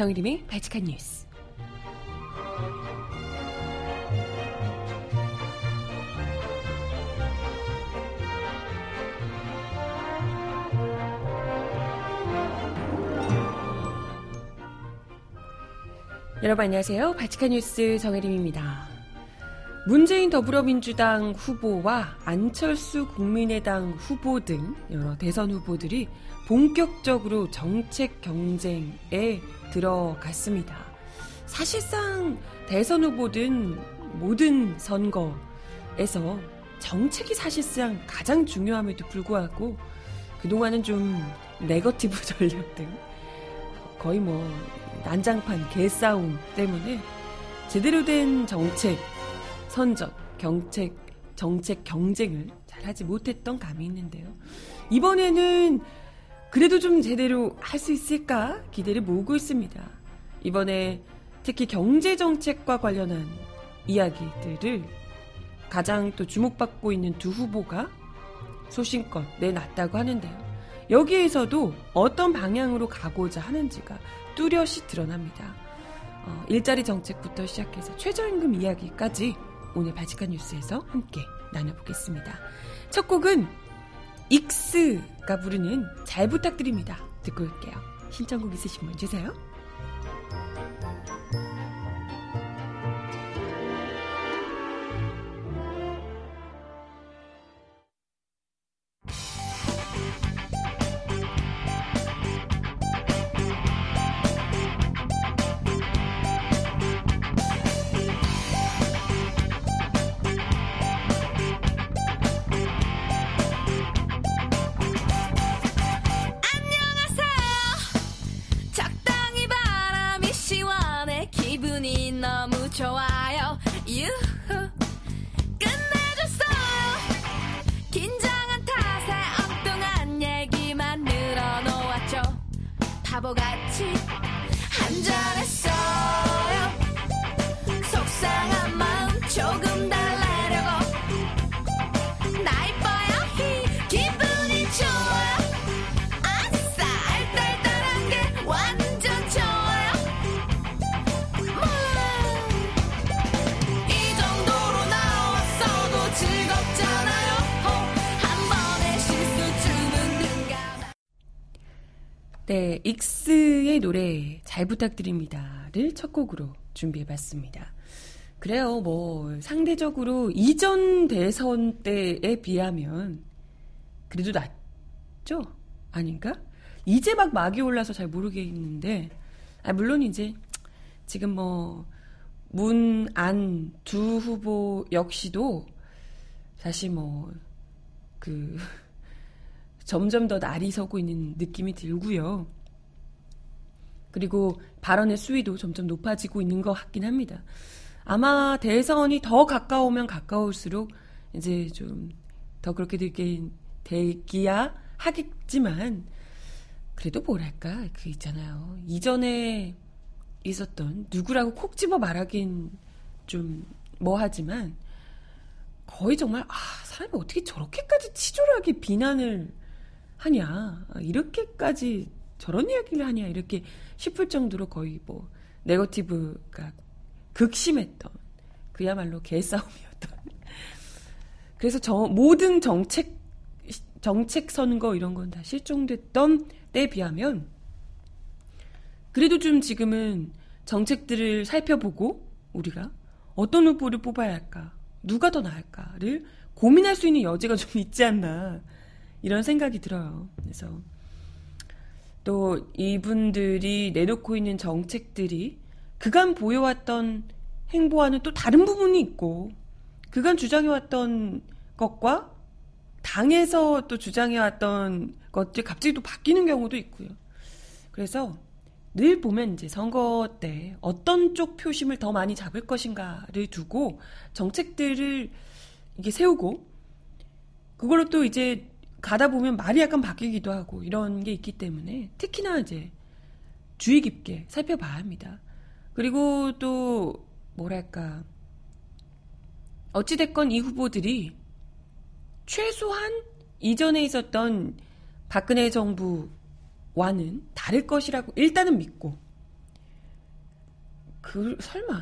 정일림의 발칙한 뉴스. 여러분 안녕하세요. 발칙한 뉴스 정혜림입니다. 문재인 더불어민주당 후보와 안철수 국민의당 후보 등 여러 대선 후보들이 본격적으로 정책 경쟁에 들어갔습니다. 사실상 대선 후보든 모든 선거에서 정책이 사실상 가장 중요함에도 불구하고 그동안은 좀 네거티브 전략 등 거의 뭐 난장판 개싸움 때문에 제대로 된 정책 선전, 경책, 정책 경쟁을 잘 하지 못했던 감이 있는데요. 이번에는 그래도 좀 제대로 할 수 있을까 기대를 모으고 있습니다. 이번에 특히 경제 정책과 관련한 이야기들을 가장 또 주목받고 있는 두 후보가 소신껏 내놨다고 하는데요. 여기에서도 어떤 방향으로 가고자 하는지가 뚜렷이 드러납니다. 어, 일자리 정책부터 시작해서 최저임금 이야기까지 오늘 바지칸 뉴스에서 함께 나눠보겠습니다. 첫 곡은 익스가 부르는 잘 부탁드립니다. 듣고 올게요. 신청곡 있으신 분 주세요. 네, 익스의 노래 잘 부탁드립니다를 첫 곡으로 준비해봤습니다. 그래요, 뭐 상대적으로 이전 대선 때에 비하면 그래도 낫죠? 아닌가? 이제 막 막이 올라서 잘 모르겠는데, 아, 물론 이제 지금 뭐 문, 안 두 후보 역시도 사실 뭐그 점점 더 날이 서고 있는 느낌이 들고요. 그리고 발언의 수위도 점점 높아지고 있는 것 같긴 합니다. 아마 대선이 더 가까우면 가까울수록 이제 좀 더 그렇게 되긴 되기야 하겠지만 그래도 뭐랄까 그 있잖아요. 이전에 있었던 누구라고 콕 집어 말하긴 좀 뭐하지만 거의 정말 아 사람이 어떻게 저렇게까지 치졸하게 비난을 하냐? 이렇게까지 저런 이야기를 하냐? 이렇게 싶을 정도로 거의 뭐 네거티브가 극심했던 그야말로 개싸움이었던. 그래서 저 모든 정책 정책 선거 이런 건 다 실종됐던 때에 비하면 그래도 좀 지금은 정책들을 살펴보고 우리가 어떤 후보를 뽑아야 할까? 누가 더 나을까를 고민할 수 있는 여지가 좀 있지 않나 이런 생각이 들어요. 그래서 또 이분들이 내놓고 있는 정책들이 그간 보여왔던 행보와는 또 다른 부분이 있고 그간 주장해왔던 것과 당에서 또 주장해왔던 것들이 갑자기 또 바뀌는 경우도 있고요. 그래서 늘 보면 이제 선거 때 어떤 쪽 표심을 더 많이 잡을 것인가를 두고 정책들을 이게 세우고 그걸로 또 이제 가다 보면 말이 약간 바뀌기도 하고 이런 게 있기 때문에 특히나 이제 주의 깊게 살펴봐야 합니다. 그리고 또 뭐랄까 어찌됐건 이 후보들이 최소한 이전에 있었던 박근혜 정부와는 다를 것이라고 일단은 믿고 그 설마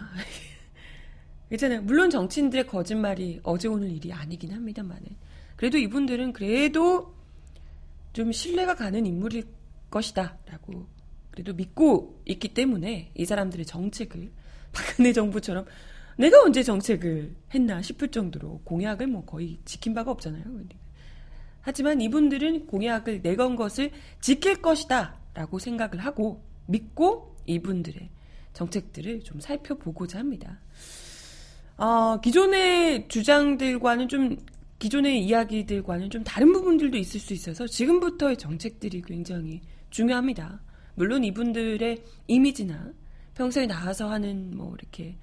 있잖아요. 물론 정치인들의 거짓말이 어제 오늘 일이 아니긴 합니다만은 그래도 이분들은 그래도 좀 신뢰가 가는 인물일 것이다라고 그래도 믿고 있기 때문에 이 사람들의 정책을 박근혜 정부처럼 내가 언제 정책을 했나 싶을 정도로 공약을 뭐 거의 지킨 바가 없잖아요. 하지만 이분들은 공약을 내건 것을 지킬 것이다 라고 생각을 하고 믿고 이분들의 정책들을 좀 살펴보고자 합니다. 어, 기존의 주장들과는 좀 기존의 이야기들과는 좀 다른 부분들도 있을 수 있어서 지금부터의 정책들이 굉장히 중요합니다. 물론 이분들의 이미지나 평소에 나와서 하는 뭐 이렇게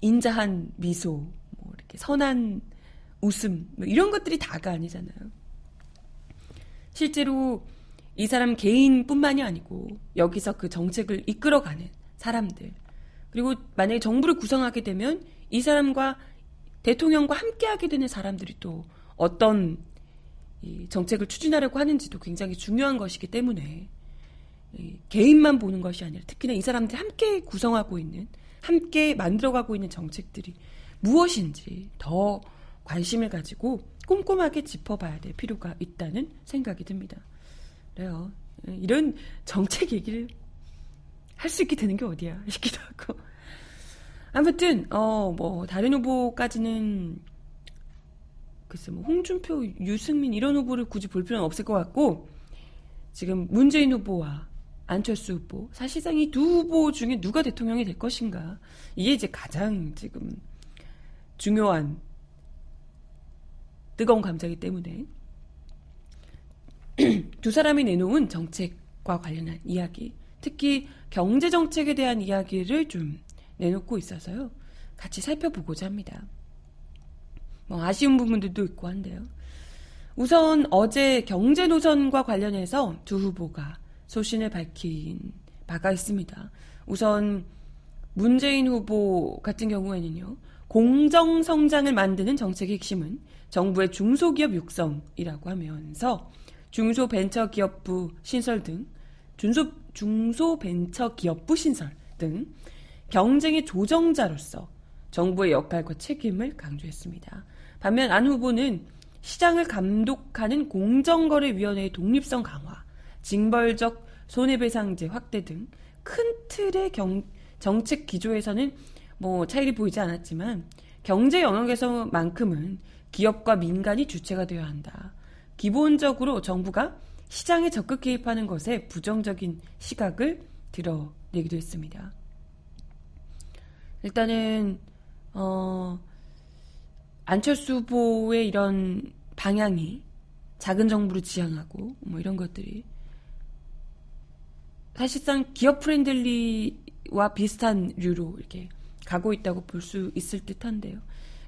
인자한 미소, 뭐 이렇게 선한 웃음, 뭐 이런 것들이 다가 아니잖아요. 실제로 이 사람 개인뿐만이 아니고 여기서 그 정책을 이끌어가는 사람들 그리고 만약에 정부를 구성하게 되면 이 사람과 대통령과 함께하게 되는 사람들이 또 어떤 정책을 추진하려고 하는지도 굉장히 중요한 것이기 때문에 개인만 보는 것이 아니라 특히나 이 사람들이 함께 구성하고 있는 함께 만들어가고 있는 정책들이 무엇인지 더 관심을 가지고 꼼꼼하게 짚어봐야 될 필요가 있다는 생각이 듭니다. 그래요. 이런 정책 얘기를 할 수 있게 되는 게 어디야 싶기도 하고. 아무튼 어 뭐 다른 후보까지는 글쎄 뭐 홍준표, 유승민 이런 후보를 굳이 볼 필요는 없을 것 같고 지금 문재인 후보와 안철수 후보 사실상 이 두 후보 중에 누가 대통령이 될 것인가 이게 이제 가장 지금 중요한 뜨거운 감정이기 때문에 두 사람이 내놓은 정책과 관련한 이야기, 특히 경제 정책에 대한 이야기를 좀 내놓고 있어서요. 같이 살펴보고자 합니다. 뭐 아쉬운 부분들도 있고 한데요. 우선 어제 경제 노선과 관련해서 두 후보가 소신을 밝힌 바가 있습니다. 우선 문재인 후보 같은 경우에는요. 공정 성장을 만드는 정책의 핵심은 정부의 중소기업 육성이라고 하면서 중소벤처기업부 신설 등 중소, 중소벤처기업부 신설 등 경쟁의 조정자로서 정부의 역할과 책임을 강조했습니다. 반면 안 후보는 시장을 감독하는 공정거래위원회의 독립성 강화, 징벌적 손해배상제 확대 등 큰 틀의 경, 정책 기조에서는 뭐 차이를 보이지 않았지만 경제 영역에서만큼은 기업과 민간이 주체가 되어야 한다. 기본적으로 정부가 시장에 적극 개입하는 것에 부정적인 시각을 드러내기도 했습니다. 일단은 어, 안철수 후보의 이런 방향이 작은 정부를 지향하고 뭐 이런 것들이 사실상 기업 friendly와 비슷한 류로 이렇게 가고 있다고 볼 수 있을 듯한데요.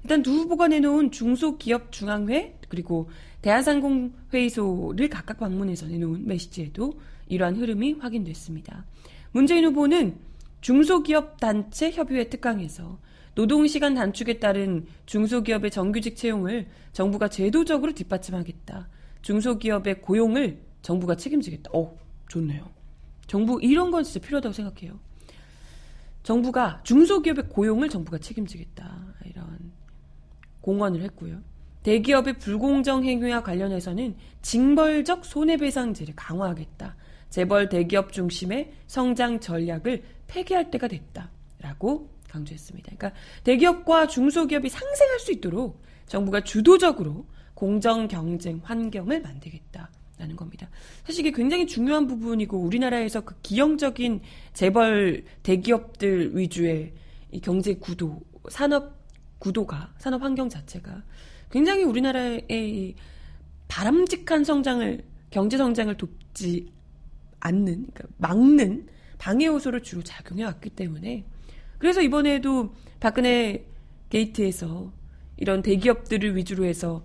일단 두 후보가 내놓은 중소기업 중앙회 그리고 대한상공회의소를 각각 방문해서 내놓은 메시지에도 이러한 흐름이 확인됐습니다. 문재인 후보는 중소기업 단체 협의회 특강에서 노동시간 단축에 따른 중소기업의 정규직 채용을 정부가 제도적으로 뒷받침하겠다. 중소기업의 고용을 정부가 책임지겠다. 어, 좋네요. 정부 이런 건 진짜 필요하다고 생각해요. 정부가 중소기업의 고용을 정부가 책임지겠다. 이런 공언을 했고요. 대기업의 불공정 행위와 관련해서는 징벌적 손해배상제를 강화하겠다. 재벌 대기업 중심의 성장 전략을 폐기할 때가 됐다라고 강조했습니다. 그러니까 대기업과 중소기업이 상생할 수 있도록 정부가 주도적으로 공정 경쟁 환경을 만들겠다라는 겁니다. 사실 이게 굉장히 중요한 부분이고 우리나라에서 그 기형적인 재벌 대기업들 위주의 이 경제 구도, 산업 구도가 산업 환경 자체가 굉장히 우리나라의 바람직한 성장을 경제 성장을 돕지 않는 그러니까 막는 방해 요소를 주로 작용해 왔기 때문에 그래서 이번에도 박근혜 게이트에서 이런 대기업들을 위주로 해서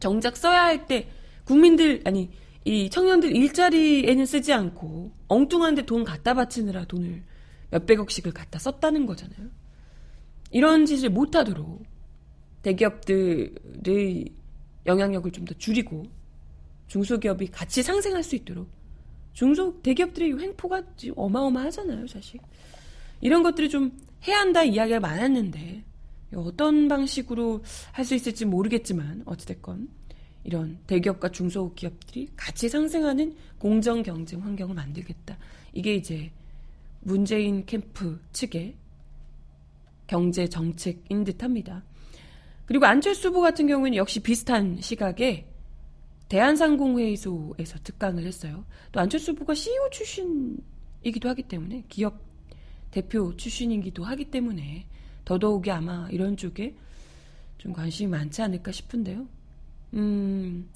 정작 써야 할 때 국민들 아니 이 청년들 일자리에는 쓰지 않고 엉뚱한데 돈 갖다 바치느라 돈을 몇백억씩을 갖다 썼다는 거잖아요. 이런 짓을 못하도록 대기업들의 영향력을 좀 더 줄이고 중소기업이 같이 상생할 수 있도록 중소 대기업들의 횡포가 어마어마하잖아요, 사실. 이런 것들을 좀 해야 한다 이야기가 많았는데 어떤 방식으로 할 수 있을지 모르겠지만 어찌됐건 이런 대기업과 중소기업들이 같이 상생하는 공정 경쟁 환경을 만들겠다. 이게 이제 문재인 캠프 측의 경제 정책인 듯합니다. 그리고 안철수 후보 같은 경우에는 역시 비슷한 시각에 대한상공회의소에서 특강을 했어요. 또 안철수 후보가 CEO 출신이기도 하기 때문에 기업 대표 출신이기도 하기 때문에 더더욱이 아마 이런 쪽에 좀 관심이 많지 않을까 싶은데요. 음,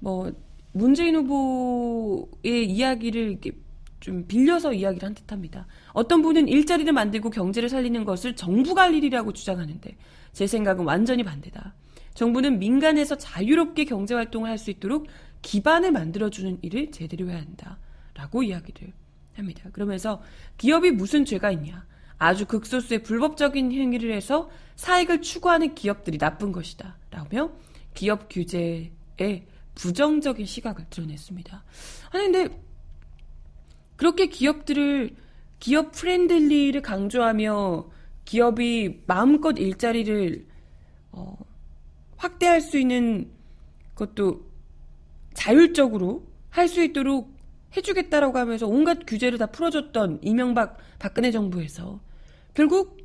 뭐, 문재인 후보의 이야기를 이렇게 좀 빌려서 이야기를 한 듯합니다. 어떤 분은 일자리를 만들고 경제를 살리는 것을 정부가 할 일이라고 주장하는데 제 생각은 완전히 반대다. 정부는 민간에서 자유롭게 경제 활동을 할 수 있도록 기반을 만들어주는 일을 제대로 해야 한다. 라고 이야기를 합니다. 그러면서 기업이 무슨 죄가 있냐. 아주 극소수의 불법적인 행위를 해서 사익을 추구하는 기업들이 나쁜 것이다. 라며 기업 규제에 부정적인 시각을 드러냈습니다. 아니, 근데 그렇게 기업들을 기업 friendly를 강조하며 기업이 마음껏 일자리를 어, 확대할 수 있는 것도 자율적으로 할 수 있도록 해주겠다라고 하면서 온갖 규제를 다 풀어줬던 이명박 박근혜 정부에서 결국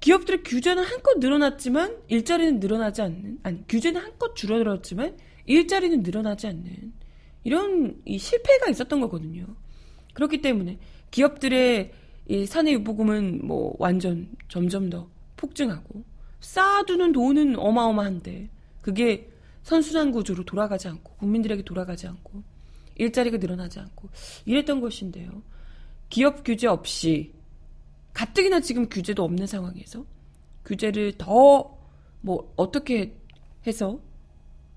기업들의 규제는 한껏 늘어났지만 일자리는 늘어나지 않는 아니 규제는 한껏 줄어들었지만 일자리는 늘어나지 않는 이런 이 실패가 있었던 거거든요. 그렇기 때문에 기업들의 이 사내 유보금은 뭐 완전 점점 더 폭증하고 쌓아두는 돈은 어마어마한데 그게 선순환 구조로 돌아가지 않고 국민들에게 돌아가지 않고 일자리가 늘어나지 않고 이랬던 것인데요. 기업 규제 없이 가뜩이나 지금 규제도 없는 상황에서 규제를 더 뭐 어떻게 해서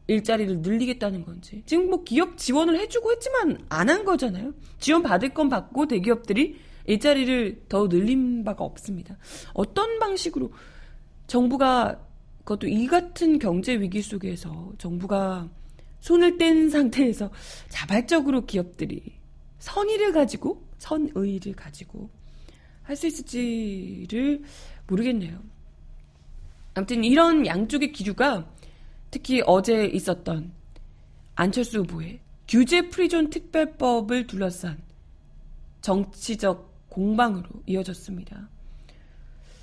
일자리를 늘리겠다는 건지 지금 뭐 기업 지원을 해주고 했지만 안 한 거잖아요. 지원 받을 건 받고 대기업들이 일자리를 더 늘린 바가 없습니다. 어떤 방식으로 정부가 그것도 이 같은 경제 위기 속에서 정부가 손을 뗀 상태에서 자발적으로 기업들이 선의를 가지고 선의를 가지고 할 수 있을지를 모르겠네요. 아무튼 이런 양쪽의 기류가 특히 어제 있었던 안철수 후보의 규제 free zone 특별법을 둘러싼 정치적 공방으로 이어졌습니다.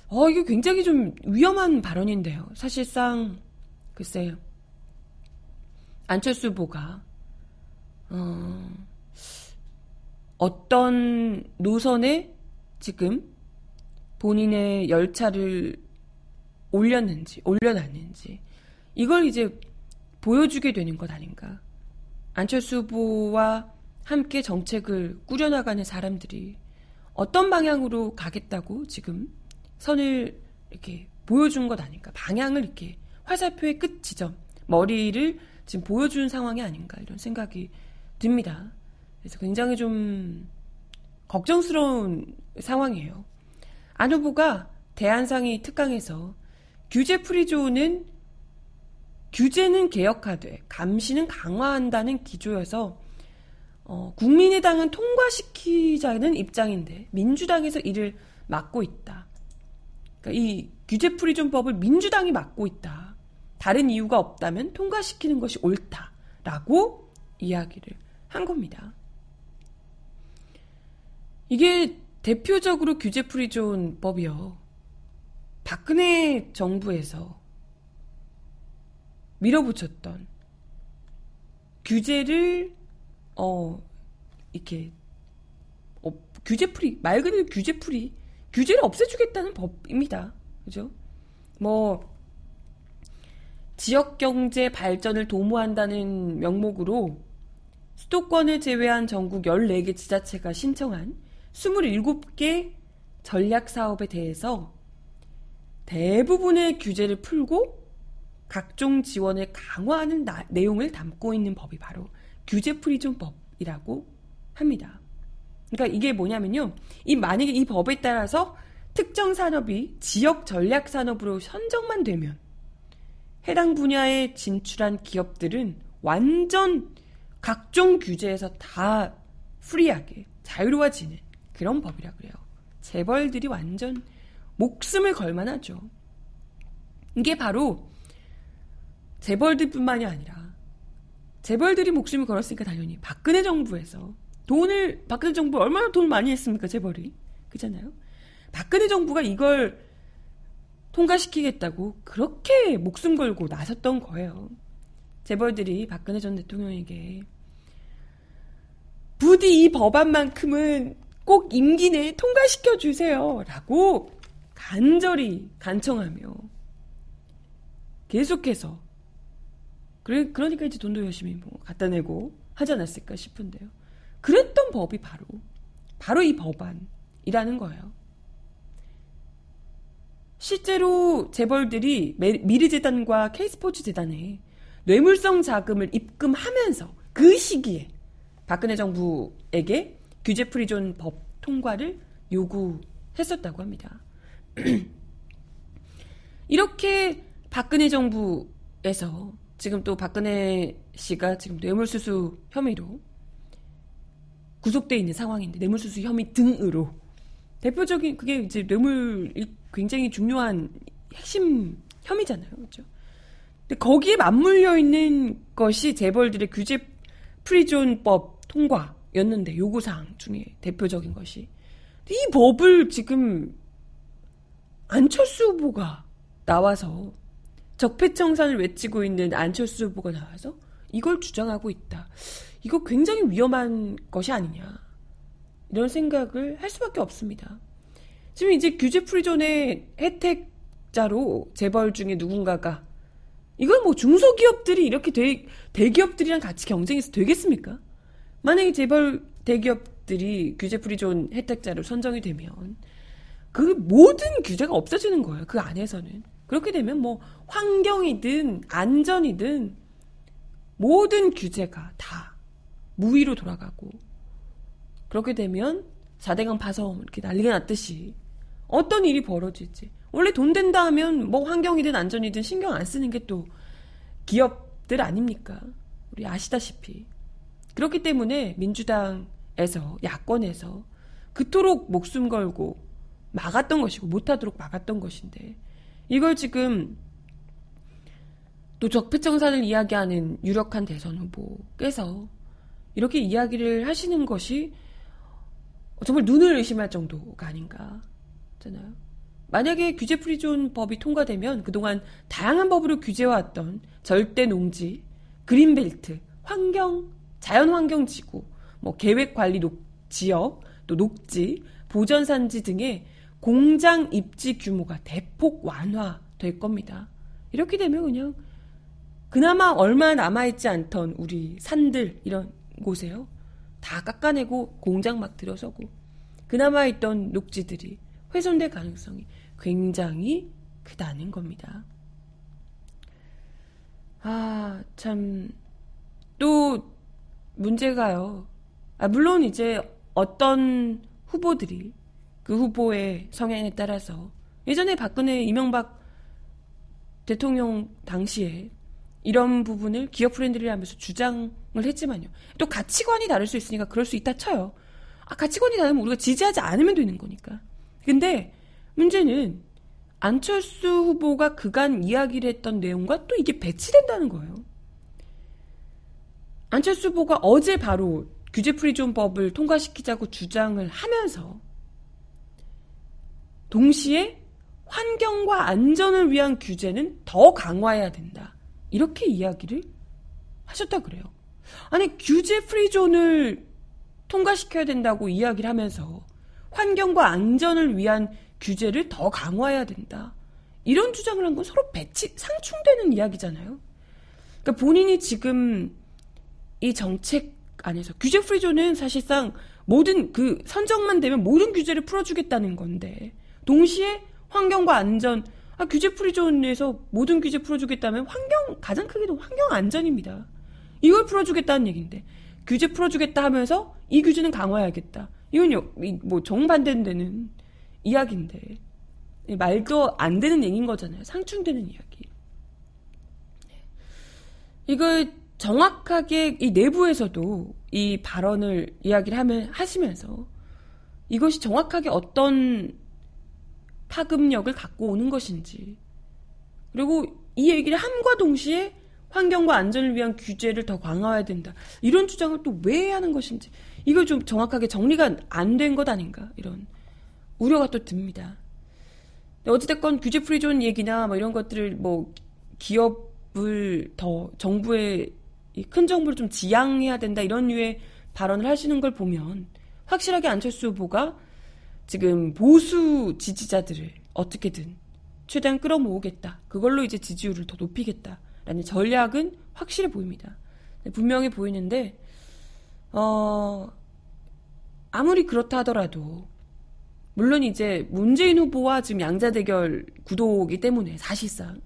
어, 이게 굉장히 좀 위험한 발언인데요. 사실상, 글쎄요. 안철수 후보가, 어, 어떤 노선에 지금 본인의 열차를 올렸는지, 올려놨는지, 이걸 이제 보여주게 되는 것 아닌가. 안철수 후보와 함께 정책을 꾸려나가는 사람들이 어떤 방향으로 가겠다고 지금 선을 이렇게 보여준 것 아닌가. 방향을 이렇게 화살표의 끝 지점, 머리를 지금 보여준 상황이 아닌가 이런 생각이 듭니다. 그래서 굉장히 좀 걱정스러운 상황이에요. 안 후보가 대한상의 특강에서 규제 프리조는 규제는 개혁하되 감시는 강화한다는 기조여서 어, 국민의당은 통과시키자는 입장인데 민주당에서 이를 막고 있다. 그러니까 이 규제 free zone법을 민주당이 막고 있다. 다른 이유가 없다면 통과시키는 것이 옳다라고 이야기를 한 겁니다. 이게 대표적으로 규제 free zone 법이요. 박근혜 정부에서 밀어붙였던 규제를 어 이렇게 어, 규제 풀이 말 그대로 규제 풀이 규제를 없애주겠다는 법입니다. 그죠? 뭐 지역 경제 발전을 도모한다는 명목으로 수도권을 제외한 전국 14개 지자체가 신청한 27개 전략 사업에 대해서 대부분의 규제를 풀고 각종 지원을 강화하는 나, 내용을 담고 있는 법이 바로 규제 free zone법이라고 합니다. 그러니까 이게 뭐냐면요. 이 만약에 이 법에 따라서 특정 산업이 지역 전략 산업으로 선정만 되면 해당 분야에 진출한 기업들은 완전 각종 규제에서 다 free하게 자유로워지는 그런 법이라 그래요. 재벌들이 완전 목숨을 걸만하죠. 이게 바로 재벌들뿐만이 아니라 재벌들이 목숨을 걸었으니까 당연히 박근혜 정부에서 돈을 박근혜 정부 얼마나 돈을 많이 했습니까 재벌이 그잖아요. 박근혜 정부가 이걸 통과시키겠다고 그렇게 목숨 걸고 나섰던 거예요. 재벌들이 박근혜 전 대통령에게 부디 이 법안만큼은 꼭 임기 내에 통과시켜 주세요. 라고 간절히 간청하며 계속해서 그래, 그러니까 이제 돈도 열심히 뭐 갖다 내고 하지 않았을까 싶은데요. 그랬던 법이 바로 바로 이 법안이라는 거예요. 실제로 재벌들이 미르 재단과 K스포츠 재단에 뇌물성 자금을 입금하면서 그 시기에 박근혜 정부에게 규제 free zone 법 통과를 요구했었다고 합니다. 이렇게 박근혜 정부에서 지금 또 박근혜 씨가 지금 뇌물수수 혐의로 구속돼 있는 상황인데 뇌물수수 혐의 등으로 대표적인 그게 이제 뇌물 굉장히 중요한 핵심 혐의잖아요, 그렇죠? 근데 거기에 맞물려 있는 것이 재벌들의 규제 free zone법 통과였는데 요구사항 중에 대표적인 것이 이 법을 지금 안철수 후보가 나와서 적폐청산을 외치고 있는 안철수 후보가 나와서 이걸 주장하고 있다. 이거 굉장히 위험한 것이 아니냐. 이런 생각을 할 수밖에 없습니다. 지금 이제 규제 free zone의 혜택자로 재벌 중에 누군가가 이걸 뭐 중소기업들이 이렇게 대, 대기업들이랑 같이 경쟁해서 되겠습니까? 만약에 재벌 대기업들이 규제 free zone 혜택자로 선정이 되면 그 모든 규제가 없어지는 거예요. 그 안에서는. 그렇게 되면 뭐 환경이든 안전이든 모든 규제가 다 무위로 돌아가고 그렇게 되면 4대강 파서 이렇게 난리가 났듯이 어떤 일이 벌어질지 원래 돈 된다 하면 뭐 환경이든 안전이든 신경 안 쓰는 게 또 기업들 아닙니까? 우리 아시다시피 그렇기 때문에 민주당에서 야권에서 그토록 목숨 걸고 막았던 것이고 못하도록 막았던 것인데 이걸 지금 또 적폐청산을 이야기하는 유력한 대선 후보께서 이렇게 이야기를 하시는 것이 정말 눈을 의심할 정도가 아닌가. 잖아요. 만약에 규제 free zone 법이 통과되면 그동안 다양한 법으로 규제해왔던 절대 농지, 그린벨트, 환경, 자연환경 지구, 뭐 계획 관리 지역, 또 녹지, 보전산지 등의 공장 입지 규모가 대폭 완화될 겁니다. 이렇게 되면 그냥 그나마 얼마 남아있지 않던 우리 산들 이런 곳에요. 다 깎아내고 공장 막 들어서고 그나마 있던 녹지들이 훼손될 가능성이 굉장히 크다는 겁니다. 아, 참, 또 문제가요. 아, 물론 이제 어떤 후보들이 그 후보의 성향에 따라서 예전에 박근혜 이명박 대통령 당시에 이런 부분을 기업 프렌들이라면서 주장을 했지만요. 또 가치관이 다를 수 있으니까 그럴 수 있다 쳐요. 아, 가치관이 다르면 우리가 지지하지 않으면 되는 거니까. 근데 문제는 안철수 후보가 그간 이야기를 했던 내용과 또 이게 배치된다는 거예요. 안철수 후보가 어제 바로 규제 프리존법을 통과시키자고 주장을 하면서 동시에 환경과 안전을 위한 규제는 더 강화해야 된다. 이렇게 이야기를 하셨다 그래요. 아니 규제 free zone을 통과시켜야 된다고 이야기를 하면서 환경과 안전을 위한 규제를 더 강화해야 된다. 이런 주장을 한 건 서로 배치 상충되는 이야기잖아요. 그러니까 본인이 지금 이 정책 안에서 규제 free zone은 사실상 모든 그 선정만 되면 모든 규제를 풀어주겠다는 건데 동시에 환경과 안전 아, 규제 프리존에서 모든 규제 풀어주겠다면 환경 가장 크게도 환경 안전입니다. 이걸 풀어주겠다는 얘기인데 규제 풀어주겠다 하면서 이 규제는 강화해야겠다. 이건 뭐 정반대되는 이야기인데 말도 안 되는 얘기인 거잖아요. 상충되는 이야기. 이걸 정확하게 이 내부에서도 이 발언을 이야기를 하면 하시면서 이것이 정확하게 어떤 파급력을 갖고 오는 것인지 그리고 이 얘기를 함과 동시에 환경과 안전을 위한 규제를 더 강화해야 된다. 이런 주장을 또 왜 하는 것인지 이걸 좀 정확하게 정리가 안 된 것 아닌가 이런 우려가 또 듭니다. 어찌됐건 규제 free zone 얘기나 뭐 이런 것들을 뭐 기업을 더 정부의 큰 정부를 좀 지양해야 된다 이런 류의 발언을 하시는 걸 보면 확실하게 안철수 후보가 지금 보수 지지자들을 어떻게든 최대한 끌어모으겠다. 그걸로 이제 지지율을 더 높이겠다라는 전략은 확실해 보입니다. 분명히 보이는데 어 아무리 그렇다 하더라도 물론 이제 문재인 후보와 지금 양자 대결 구도이기 때문에 사실상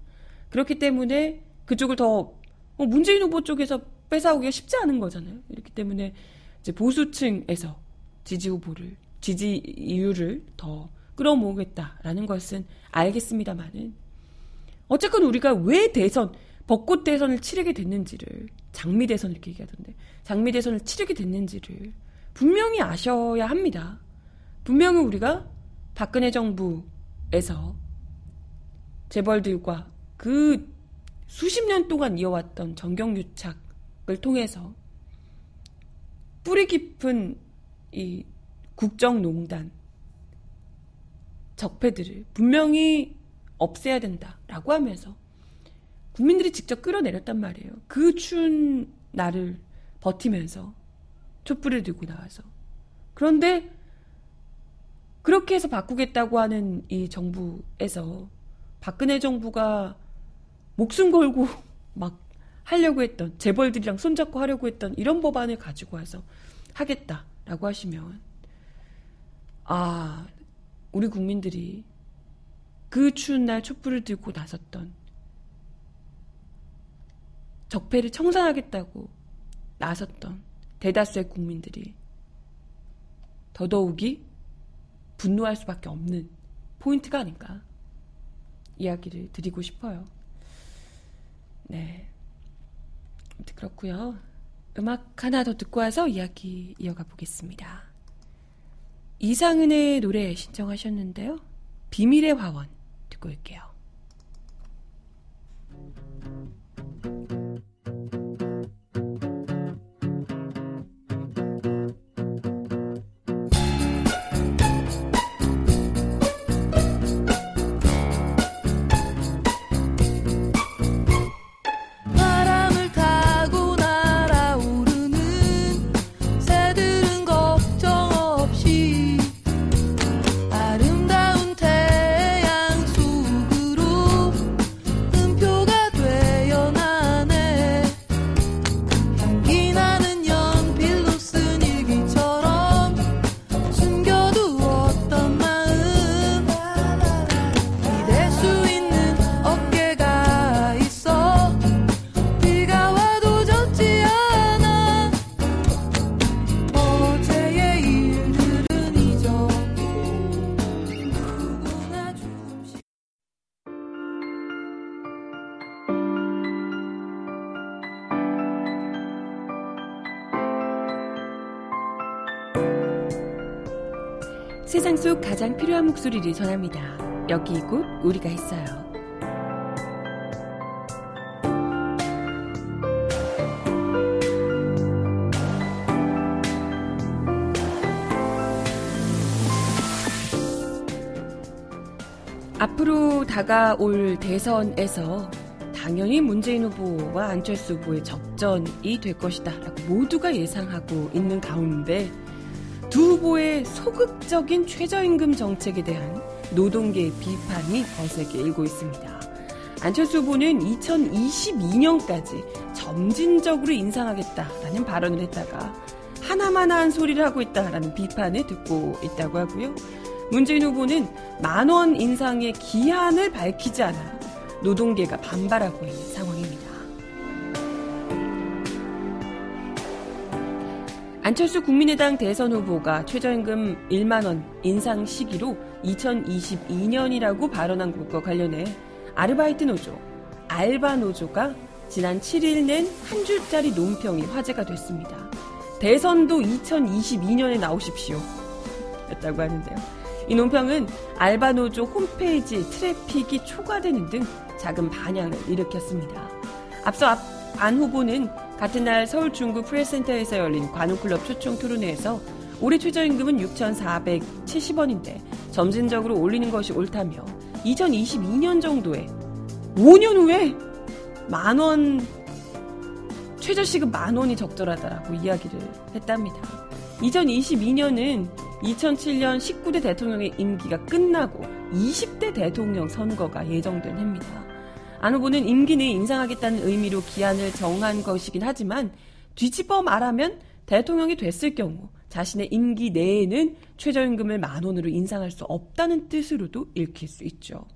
그렇기 때문에 그쪽을 더 어, 문재인 후보 쪽에서 뺏어오기가 쉽지 않은 거잖아요. 이렇기 때문에 이제 보수층에서 지지 후보를 지지율을 더 끌어모으겠다라는 것은 알겠습니다만은 어쨌건 우리가 왜 대선 벚꽃 대선을 치르게 됐는지를 장미 대선 이렇게 얘기하던데 장미 대선을 치르게 됐는지를 분명히 아셔야 합니다. 분명히 우리가 박근혜 정부에서 재벌들과 그 수십 년 동안 이어왔던 정경유착을 통해서 뿌리 깊은 이 국정농단 적폐들을 분명히 없애야 된다라고 하면서 국민들이 직접 끌어내렸단 말이에요. 그 추운 날을 버티면서 촛불을 들고 나와서. 그런데 그렇게 해서 바꾸겠다고 하는 이 정부에서 박근혜 정부가 목숨 걸고 막 하려고 했던 재벌들이랑 손잡고 하려고 했던 이런 법안을 가지고 와서 하겠다라고 하시면 아 우리 국민들이 그 추운 날 촛불을 들고 나섰던 적폐를 청산하겠다고 나섰던 대다수의 국민들이 더더욱이 분노할 수밖에 없는 포인트가 아닌가 이야기를 드리고 싶어요. 네. 그렇고요. 음악 하나 더 듣고 와서 이야기 이어가 보겠습니다. 이상은의 노래 신청하셨는데요. 비밀의 화원 듣고 올게요. 필요한 목소리를 전합니다. 여기 이곳 우리가 있어요. 앞으로 다가올 대선에서 당연히 문재인 후보와 안철수 후보의 접전이 될 것이다. 라고 모두가 예상하고 있는 가운데 두 후보의 소극적인 최저임금 정책에 대한 노동계의 비판이 거세게 일고 있습니다. 안철수 후보는 2022년까지 점진적으로 인상하겠다라는 발언을 했다가 하나만한 소리를 하고 있다라는 비판을 듣고 있다고 하고요. 문재인 후보는 만 원 인상의 기한을 밝히지 않아 노동계가 반발하고 있는 상황입니다. 안철수 국민의당 대선 후보가 최저임금 1만원 인상 시기로 2022년이라고 발언한 것과 관련해 아르바이트 노조, 알바 노조가 지난 7일 낸 한 줄짜리 논평이 화제가 됐습니다. 대선도 2022년에 나오십시오. 논평이었다고 하는데요. 이 논평은 알바 노조 홈페이지 트래픽이 초과되는 등 작은 반향을 일으켰습니다. 앞서 안 후보는 같은 날 서울 중구 프레센터에서 열린 관훈클럽 초청 토론회에서 올해 최저임금은 6,470원인데 점진적으로 올리는 것이 옳다며 2022년 정도에 5년 후에 만원 최저시급 만 원이 적절하다라고 이야기를 했답니다. 2022년은 2007년 19대 대통령의 임기가 끝나고 20대 대통령 선거가 예정된 해입니다. 안 후보는 임기 내에 인상하겠다는 의미로 기한을 정한 것이긴 하지만 뒤집어 말하면 대통령이 됐을 경우 자신의 임기 내에는 최저임금을 만 원으로 인상할 수 없다는 뜻으로도 읽힐 수 있죠.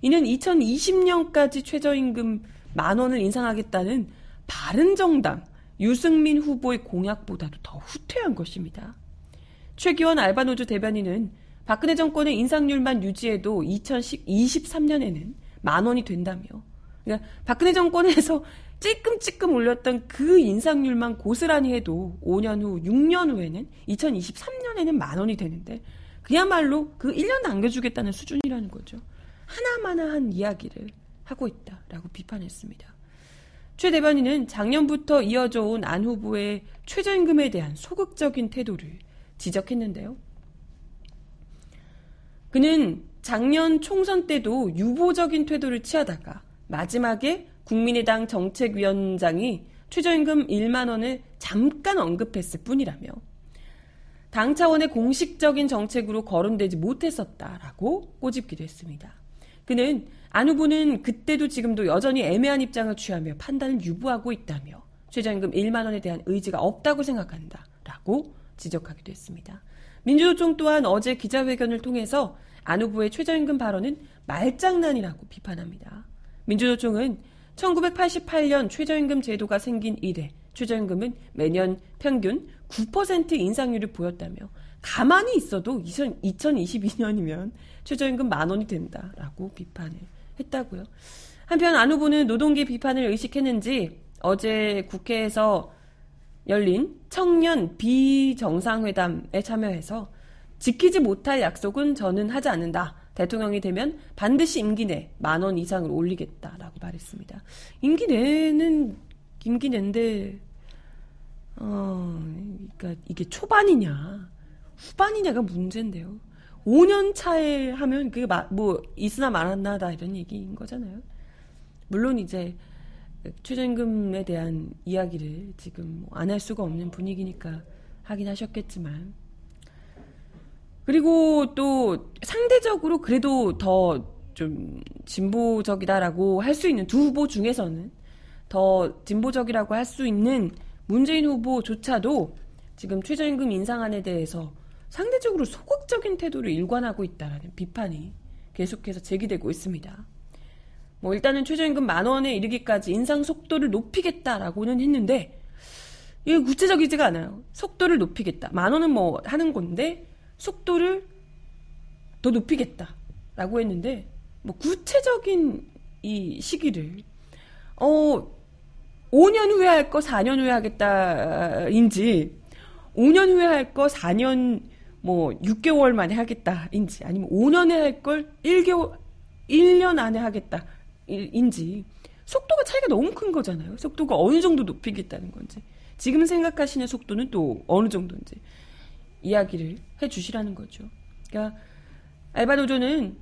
이는 2020년까지 최저임금 만 원을 인상하겠다는 바른정당 유승민 후보의 공약보다도 더 후퇴한 것입니다. 최기원 알바노조 대변인은 박근혜 정권의 인상률만 유지해도 2023년에는 만 원이 된다며 그러니까 박근혜 정권에서 찔끔찔끔 올렸던 그 인상률만 고스란히 해도 5년 후, 6년 후에는 2023년에는 만 원이 되는데 그야말로 그 1년 남겨주겠다는 수준이라는 거죠. 하나마나한 이야기를 하고 있다라고 비판했습니다. 최 대변인은 작년부터 이어져 온 안 후보의 최저임금에 대한 소극적인 태도를 지적했는데요. 그는 작년 총선 때도 유보적인 태도를 취하다가 마지막에 국민의당 정책위원장이 최저임금 1만 원을 잠깐 언급했을 뿐이라며 당 차원의 공식적인 정책으로 거론되지 못했었다라고 꼬집기도 했습니다. 그는 안 후보는 그때도 지금도 여전히 애매한 입장을 취하며 판단을 유보하고 있다며 최저임금 1만 원에 대한 의지가 없다고 생각한다라고 지적하기도 했습니다. 민주노총 또한 어제 기자회견을 통해서 안 후보의 최저임금 발언은 말장난이라고 비판합니다. 민주노총은 1988년 최저임금 제도가 생긴 이래 최저임금은 매년 평균 9% 인상률을 보였다며 가만히 있어도 2022년이면 최저임금 만 원이 된다라고 비판을 했다고요. 한편 안 후보는 노동계 비판을 의식했는지 어제 국회에서 열린 청년 비정상회담에 참여해서 지키지 못할 약속은 저는 하지 않는다. 대통령이 되면 반드시 임기 내 만 원 이상을 올리겠다라고 말했습니다. 임기 내는 임기 내인데 어, 그러니까 이게 초반이냐 후반이냐가 문제인데요. 5년 차에 하면 그게 뭐 있으나 말았나 다 이런 얘기인 거잖아요. 물론 이제 최저임금에 대한 이야기를 지금 뭐 안할 수가 없는 분위기니까 하긴 하셨겠지만 그리고 또 상대적으로 그래도 더 좀 진보적이다라고 할 수 있는 두 후보 중에서는 더 진보적이라고 할 수 있는 문재인 후보조차도 지금 최저임금 인상안에 대해서 상대적으로 소극적인 태도를 일관하고 있다라는 비판이 계속해서 제기되고 있습니다. 뭐 일단은 최저임금 만 원에 이르기까지 인상 속도를 높이겠다라고는 했는데 이게 구체적이지가 않아요. 속도를 높이겠다. 만 원은 뭐 하는 건데 속도를 더 높이겠다라고 했는데 뭐 구체적인 이 시기를 어 5년 후에 할 거 4년 후에 하겠다인지 5년 후에 할 거 4년 뭐 6개월 만에 하겠다인지 아니면 5년에 할 걸 1개월 1년 안에 하겠다인지 속도가 차이가 너무 큰 거잖아요. 속도가 어느 정도 높이겠다는 건지 지금 생각하시는 속도는 또 어느 정도인지 이야기를 해 주시라는 거죠. 그러니까 알바노조는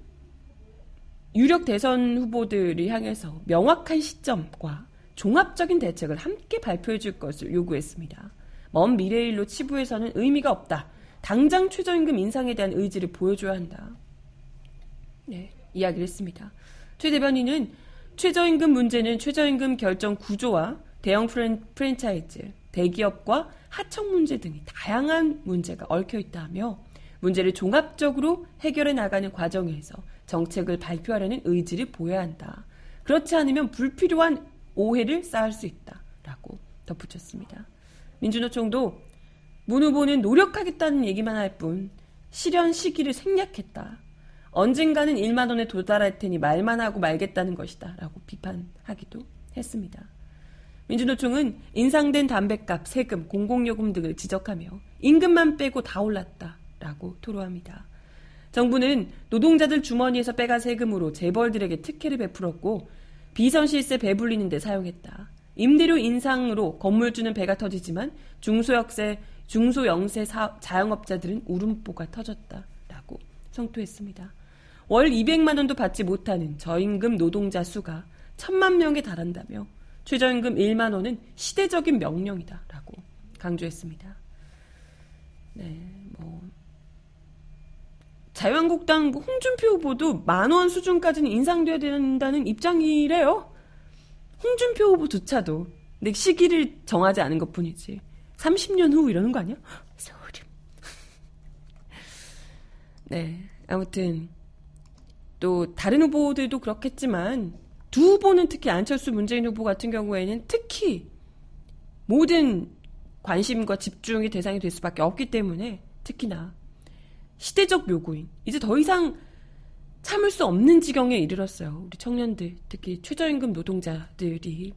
유력 대선 후보들이 향해서 명확한 시점과 종합적인 대책을 함께 발표해 줄 것을 요구했습니다. 먼 미래일로 치부해서는 의미가 없다. 당장 최저임금 인상에 대한 의지를 보여줘야 한다. 네, 이야기를 했습니다. 최 대변인은 최저임금 문제는 최저임금 결정 구조와 대형 프랜차이즈, 대기업과 하청 문제 등이 다양한 문제가 얽혀 있다며 문제를 종합적으로 해결해 나가는 과정에서 정책을 발표하려는 의지를 보여야 한다. 그렇지 않으면 불필요한 오해를 쌓을 수 있다라고 덧붙였습니다. 민주노총도 문 후보는 노력하겠다는 얘기만 할 뿐 실현 시기를 생략했다. 언젠가는 1만 원에 도달할 테니 말만 하고 말겠다는 것이다. 라고 비판하기도 했습니다. 민주노총은 인상된 담배값, 세금, 공공요금 등을 지적하며 임금만 빼고 다 올랐다. 라고 토로합니다. 정부는 노동자들 주머니에서 빼간 세금으로 재벌들에게 특혜를 베풀었고 비선실세 배불리는 데 사용했다. 임대료 인상으로 건물주는 배가 터지지만 중소역세, 중소영세 사, 자영업자들은 울음보가 터졌다라고 성토했습니다. 월 200만 원도 받지 못하는 저임금 노동자 수가 천만 명에 달한다며 최저임금 1만 원은 시대적인 명령이다라고 강조했습니다. 네, 뭐 자유한국당 홍준표 후보도 만 원 수준까지는 인상돼야 된다는 입장이래요. 홍준표 후보조차도 내 시기를 정하지 않은 것 뿐이지. 30년 후 이러는 거 아니야? 소름. 네. 아무튼, 또, 다른 후보들도 그렇겠지만, 두 후보는 특히 안철수 문재인 후보 같은 경우에는 특히 모든 관심과 집중의 대상이 될 수밖에 없기 때문에 특히나 시대적 요구인, 이제 더 이상 참을 수 없는 지경에 이르렀어요. 우리 청년들, 특히 최저임금 노동자들이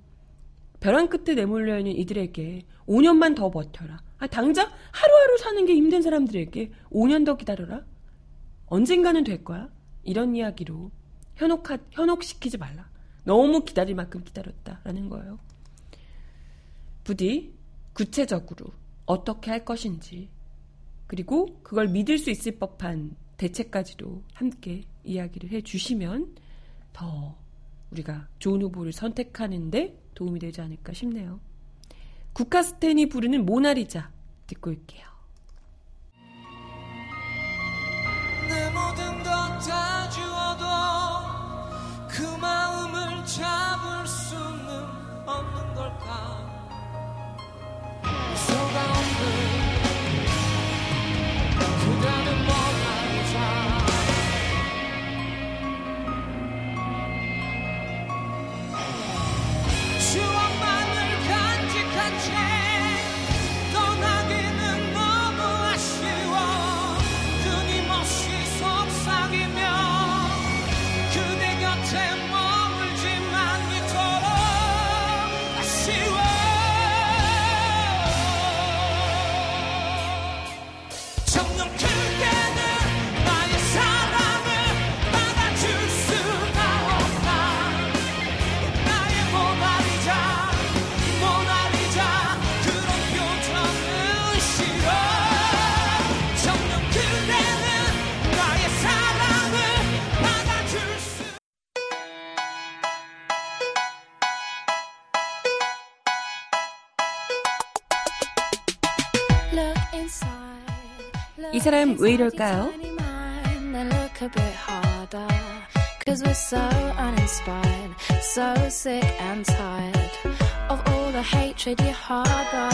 벼랑 끝에 내몰려 있는 이들에게 5년만 더 버텨라. 아, 당장 하루하루 사는 게 힘든 사람들에게 5년 더 기다려라. 언젠가는 될 거야. 이런 이야기로 현혹하, 현혹시키지 말라. 너무 기다릴 만큼 기다렸다라는 거예요. 부디 구체적으로 어떻게 할 것인지 그리고 그걸 믿을 수 있을 법한 대책까지도 함께 이야기를 해 주시면 더 우리가 좋은 후보를 선택하는데 도움이 되지 않을까 싶네요. 국카스텐이 부르는 모나리자 듣고 올게요. 사람 왜 이럴까요? Cause we're so uninspired, so sick and tired of all the hatred you harbor.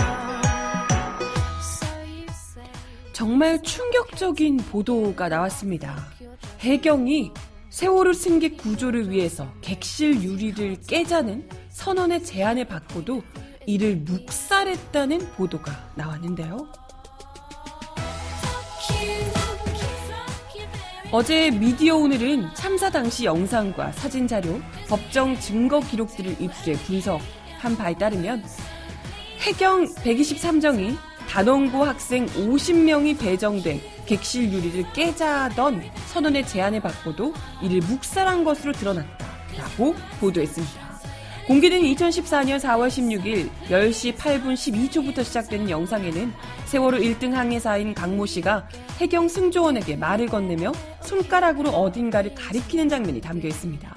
정말 충격적인 보도가 나왔습니다. 해경이 세월호 승객 구조를 위해서 객실 유리를 깨자는 선언의 제안을 받고도 이를 묵살했다는 보도가 나왔는데요. 어제 미디어 오늘은 참사 당시 영상과 사진 자료, 법정 증거 기록들을 입수해 분석한 바에 따르면 해경 123정이 단원고 학생 50명이 배정된 객실 유리를 깨자던 선언의 제안을 받고도 이를 묵살한 것으로 드러났다라고 보도했습니다. 공개된 2014년 4월 16일 10시 8분 12초부터 시작되는 영상에는 세월호 1등 항해사인 강모 씨가 해경 승조원에게 말을 건네며 손가락으로 어딘가를 가리키는 장면이 담겨 있습니다.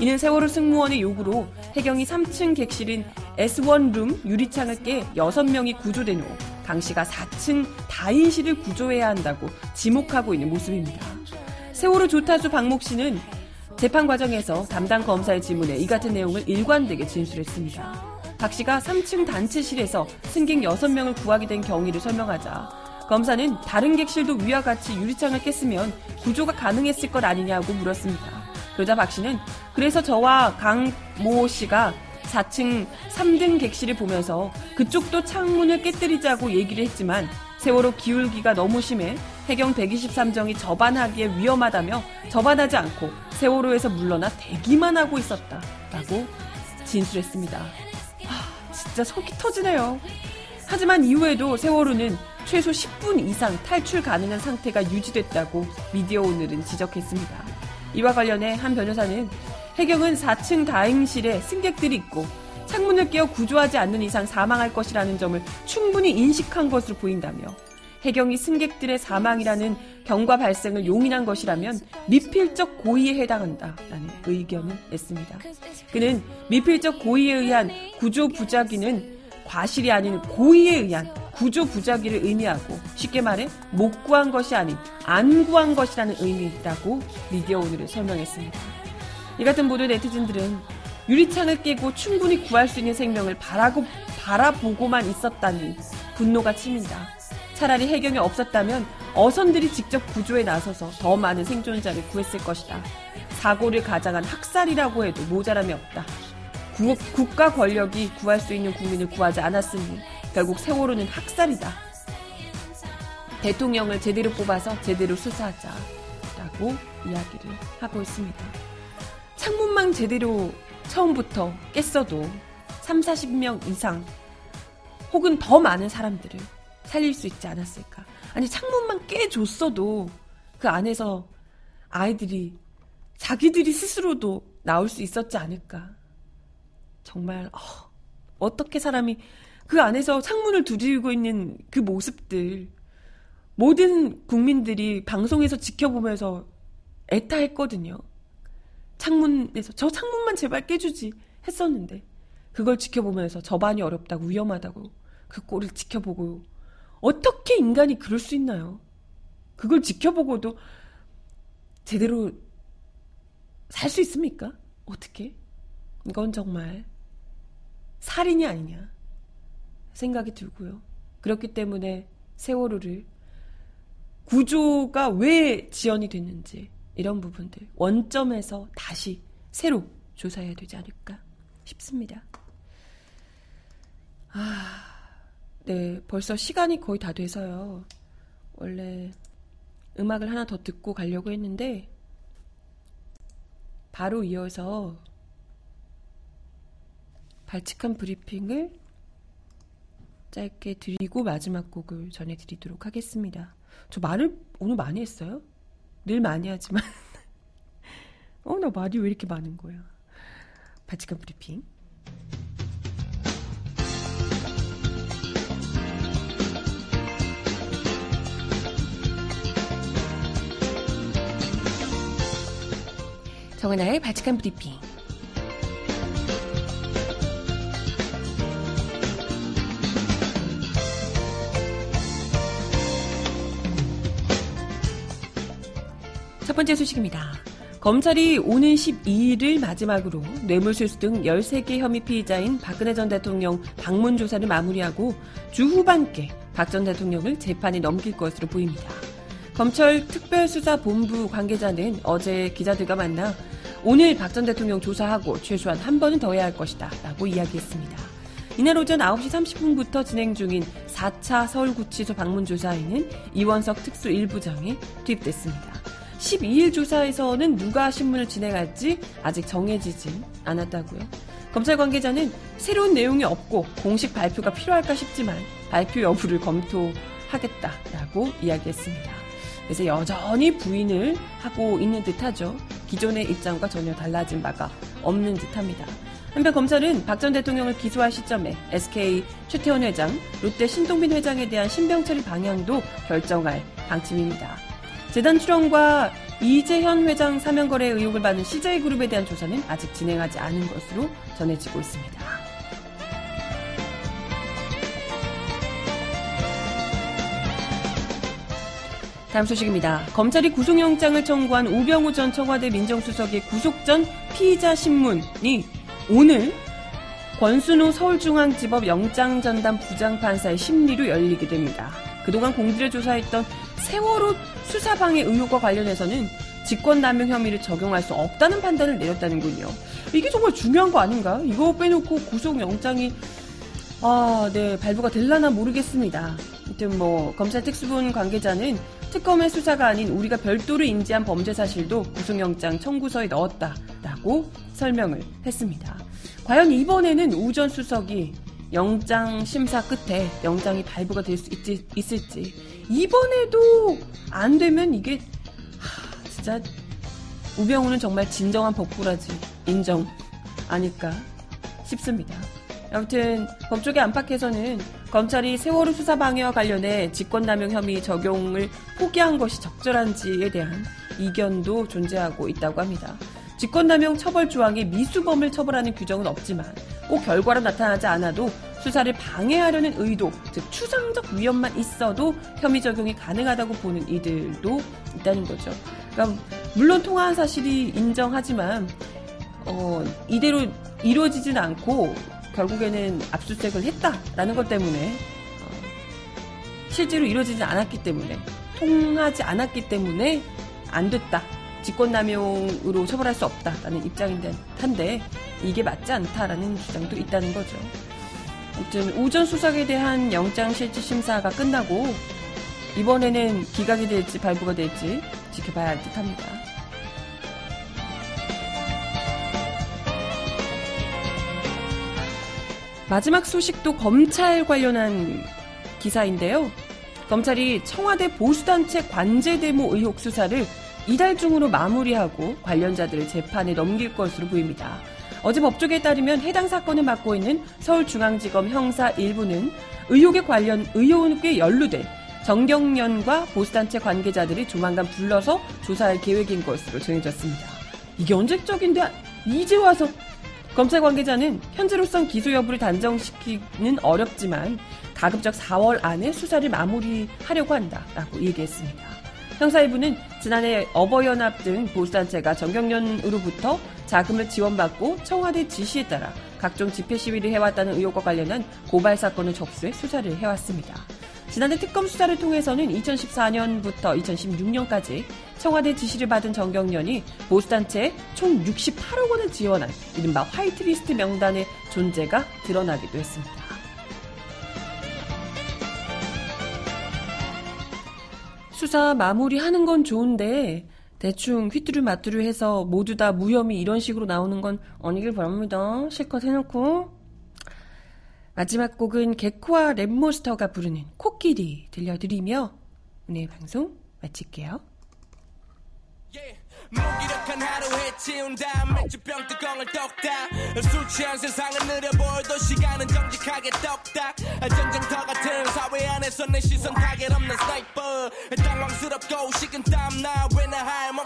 이는 세월호 승무원의 요구로 해경이 3층 객실인 S1 룸 유리창을 깨 6명이 구조된 후 강 씨가 4층 다인실을 구조해야 한다고 지목하고 있는 모습입니다. 세월호 조타수 박목 씨는 재판 과정에서 담당 검사의 질문에 이 같은 내용을 일관되게 진술했습니다. 박 씨가 3층 단체실에서 승객 6명을 구하게 된 경위를 설명하자 검사는 다른 객실도 위와 같이 유리창을 깼으면 구조가 가능했을 것 아니냐고 물었습니다. 그러자 박 씨는 그래서 저와 강 모 씨가 4층 3등 객실을 보면서 그쪽도 창문을 깨뜨리자고 얘기를 했지만 세월호 기울기가 너무 심해 해경 123정이 접안하기에 위험하다며 접안하지 않고 세월호에서 물러나 대기만 하고 있었다. 라고 진술했습니다. 하, 진짜 속이 터지네요. 하지만 이후에도 세월호는 최소 10분 이상 탈출 가능한 상태가 유지됐다고 미디어 오늘은 지적했습니다. 이와 관련해 한 변호사는 해경은 4층 다행실에 승객들이 있고 창문을 깨어 구조하지 않는 이상 사망할 것이라는 점을 충분히 인식한 것으로 보인다며 해경이 승객들의 사망이라는 경과 발생을 용인한 것이라면 미필적 고의에 해당한다라는 의견을 냈습니다. 그는 미필적 고의에 의한 구조 부작위는 과실이 아닌 고의에 의한 구조 부작위를 의미하고 쉽게 말해 못 구한 것이 아닌 안 구한 것이라는 의미라고 미디어 오늘을 설명했습니다. 이 같은 보도 네티즌들은 유리창을 깨고 충분히 구할 수 있는 생명을 바라고, 바라보고만 있었다니 분노가 치민다. 차라리 해경이 없었다면 어선들이 직접 구조에 나서서 더 많은 생존자를 구했을 것이다. 사고를 가장한 학살이라고 해도 모자람이 없다. 구, 국가 권력이 구할 수 있는 국민을 구하지 않았으니 결국 세월호는 학살이다. 대통령을 제대로 뽑아서 제대로 수사하자. 라고 이야기를 하고 있습니다. 창문망 제대로 처음부터 깼어도 3, 40명 이상 혹은 더 많은 사람들을 살릴 수 있지 않았을까. 아니, 창문만 깨줬어도 그 안에서 아이들이 자기들이 스스로도 나올 수 있었지 않을까. 정말, 어, 떻게 사람이 그 안에서 창문을 두드리고 있는 그 모습들, 모든 국민들이 방송에서 지켜보면서 애타했거든요. 창문에서 저 창문만 제발 깨주지 했었는데 그걸 지켜보면서 저반이 어렵다고 위험하다고 그 꼴을 지켜보고 어떻게 인간이 그럴 수 있나요? 그걸 지켜보고도 제대로 살 수 있습니까? 어떻게? 이건 정말 살인이 아니냐 생각이 들고요. 그렇기 때문에 세월호를 구조가 왜 지연이 됐는지 이런 부분들 원점에서 다시 새로 조사해야 되지 않을까 싶습니다. 아, 네, 벌써 시간이 거의 다 돼서요. 원래 음악을 하나 더 듣고 가려고 했는데 바로 이어서 발칙한 브리핑을 짧게 드리고 마지막 곡을 전해드리도록 하겠습니다. 저 말을 오늘 많이 했어요? 늘 많이 하지만. 어 나 말이 왜 이렇게 많은 거야? 바치칸 브리핑. 정은아의 바치칸 브리핑 번째 소식입니다. 검찰이 오는 12일을 마지막으로 뇌물수수 등 13개 혐의 피의자인 박근혜 전 대통령 방문 조사를 마무리하고 주 후반께 박 전 대통령을 재판에 넘길 것으로 보입니다. 검찰 특별수사본부 관계자는 어제 기자들과 만나 오늘 박 전 대통령 조사하고 최소한 한 번은 더 해야 할 것이다 라고 이야기했습니다. 이날 오전 9시 30분부터 진행 중인 4차 서울구치소 방문조사에는 이원석 특수 1부장이 투입됐습니다. 12일 조사에서는 누가 신문을 진행할지 아직 정해지진 않았다고요. 검찰 관계자는 새로운 내용이 없고 공식 발표가 필요할까 싶지만 발표 여부를 검토하겠다라고 이야기했습니다. 그래서 여전히 부인을 하고 있는 듯하죠. 기존의 입장과 전혀 달라진 바가 없는 듯합니다. 한편 검찰은 박 전 대통령을 기소할 시점에 SK 최태원 회장, 롯데 신동빈 회장에 대한 신병 처리 방향도 결정할 방침입니다. 재단 출연과 이재현 회장 사면거래 의혹을 받는 CJ그룹에 대한 조사는 아직 진행하지 않은 것으로 전해지고 있습니다. 다음 소식입니다. 검찰이 구속영장을 청구한 우병우 전 청와대 민정수석의 구속 전 피의자 신문이 오늘 권순우 서울중앙지법 영장전담 부장판사의 심리로 열리게 됩니다. 그동안 공들여 조사했던 세월호 수사방해 의혹과 관련해서는 직권남용 혐의를 적용할 수 없다는 판단을 내렸다는군요. 이게 정말 중요한 거 아닌가? 이거 빼놓고 구속영장이 아, 네, 발부가 될라나 모르겠습니다. 아무튼 뭐 검찰 특수본 관계자는 특검의 수사가 아닌 우리가 별도로 인지한 범죄 사실도 구속영장 청구서에 넣었다라고 설명을 했습니다. 과연 이번에는 우 전 수석이 영장 심사 끝에 영장이 발부가 될 수 있을지 이번에도 안 되면 이게 하, 진짜 우병우는 정말 진정한 법꾸라지 인정 아닐까 싶습니다. 아무튼 법조계 안팎에서는 검찰이 세월호 수사 방해와 관련해 직권남용 혐의 적용을 포기한 것이 적절한지에 대한 이견도 존재하고 있다고 합니다. 직권남용 처벌 조항에 미수범을 처벌하는 규정은 없지만 꼭 결과로 나타나지 않아도 수사를 방해하려는 의도, 즉 추상적 위험만 있어도 혐의 적용이 가능하다고 보는 이들도 있다는 거죠. 그러니까 물론 통화한 사실이 인정하지만 어, 이대로 이루어지진 않고 결국에는 압수수색을 했다라는 것 때문에 어, 실제로 이루어지지 않았기 때문에 통하지 않았기 때문에 안 됐다. 직권남용으로 처벌할 수 없다라는 입장인데 한데 이게 맞지 않다라는 주장도 있다는 거죠. 아무튼 우전 수석에 대한 영장 실질 심사가 끝나고 이번에는 기각이 될지 발부가 될지 지켜봐야 할 듯합니다. 마지막 소식도 검찰 관련한 기사인데요. 검찰이 청와대 보수단체 관제대모 의혹 수사를 이달 중으로 마무리하고 관련자들을 재판에 넘길 것으로 보입니다. 어제 법조계에 따르면 해당 사건을 맡고 있는 서울중앙지검 형사 1부는 의혹에 관련 의혹에 연루된 정경련과 보수단체 관계자들이 조만간 불러서 조사할 계획인 것으로 전해졌습니다. 이게 언제적인데 이제 와서 검찰 관계자는 현재로선 기소 여부를 단정시키는 어렵지만 가급적 4월 안에 수사를 마무리하려고 한다라고 얘기했습니다. 형사일부는 지난해 어버연합 등 보수단체가 정경련으로부터 자금을 지원받고 청와대 지시에 따라 각종 집회 시위를 해왔다는 의혹과 관련한 고발 사건을 접수해 수사를 해왔습니다. 지난해 특검 수사를 통해서는 2014년부터 2016년까지 청와대 지시를 받은 정경련이 보수단체에 총 68억 원을 지원한 이른바 화이트리스트 명단의 존재가 드러나기도 했습니다. 수사 마무리하는 건 좋은데 대충 휘뚜루 마뚜루 해서 모두 다 무혐의 이런 식으로 나오는 건 아니길 바랍니다. 실컷 해놓고. 마지막 곡은 개코와 랩몬스터가 부르는 코끼리 들려드리며 오늘 방송 마칠게요. 무기력한 하루에 치운 다음 맥주병 뚜껑을 똑딱 술 취한 세상은 느려 보여도 시간은 정직하게 똑딱 전쟁터 같은 사회 안에서 내 시선 타겟 없는 sniper. 당황스럽고 식은 땀 나왜나 하염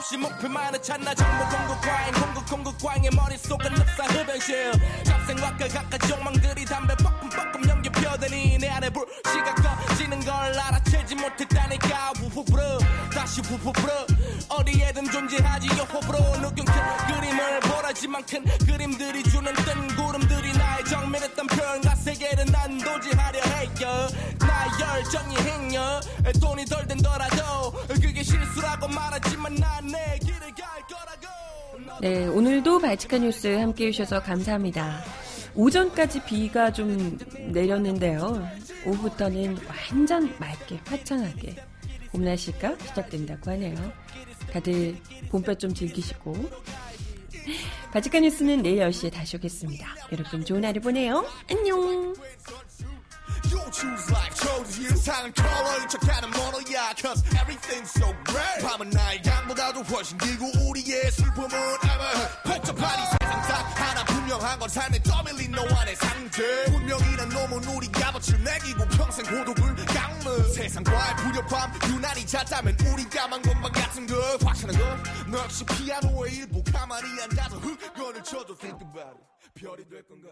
없이 목표만을 찾나 정보 공급 과잉 공급 공급 과잉의 머릿속은 흡사 흡연실. 잡생각과 각각 욕망들이 담배 뻐끔뻐끔 연기 펴더니 내 안에 불씨가 꺼지는 걸 알아채지 못했다니까. 불어 다시 불어 어디에든 존재하 하지요 호불호. 누군 큰 그림을 보라지만 큰 그림들이 주는 뜬 구름들이 나의 정밀했던 표현과 세계를 난 도지하려 해요 나 열정이 행여 돈이 덜 든더라도 그게 실수라고 말하지만 난 거라고 네 오늘도 발칙한 뉴스 함께 해주셔서 감사합니다 오전까지 비가 좀 내렸는데요 오후부터는 완전 맑게 화창하게 봄 날씨가 시작된다고 하네요 다들 봄볕 좀 즐기시고 바지칸 뉴스는 내일 10시에 다시 오겠습니다. 여러분 좋은 하루 보내요. 안녕. You choose life, chose 예상은 컬러인 척하는 모노야 Cause everything's so great. 밤은 나의 양보다도 훨씬 길고 우리의 슬픔은 복잡한 이 세상 딱 하나 분명한 건 삶에 떠밀린 너와 내 상대 분명히 난 놈은 우리 값어치를 매기고 평생 고독을 깎는 세상과의 부력함 유난히 잦다면 우리가 만 것만 같은 거 확실한 건너 역시 피아노의 일부 가만히 앉아서 흑건을 쳐도 think about it. 별이 될 건가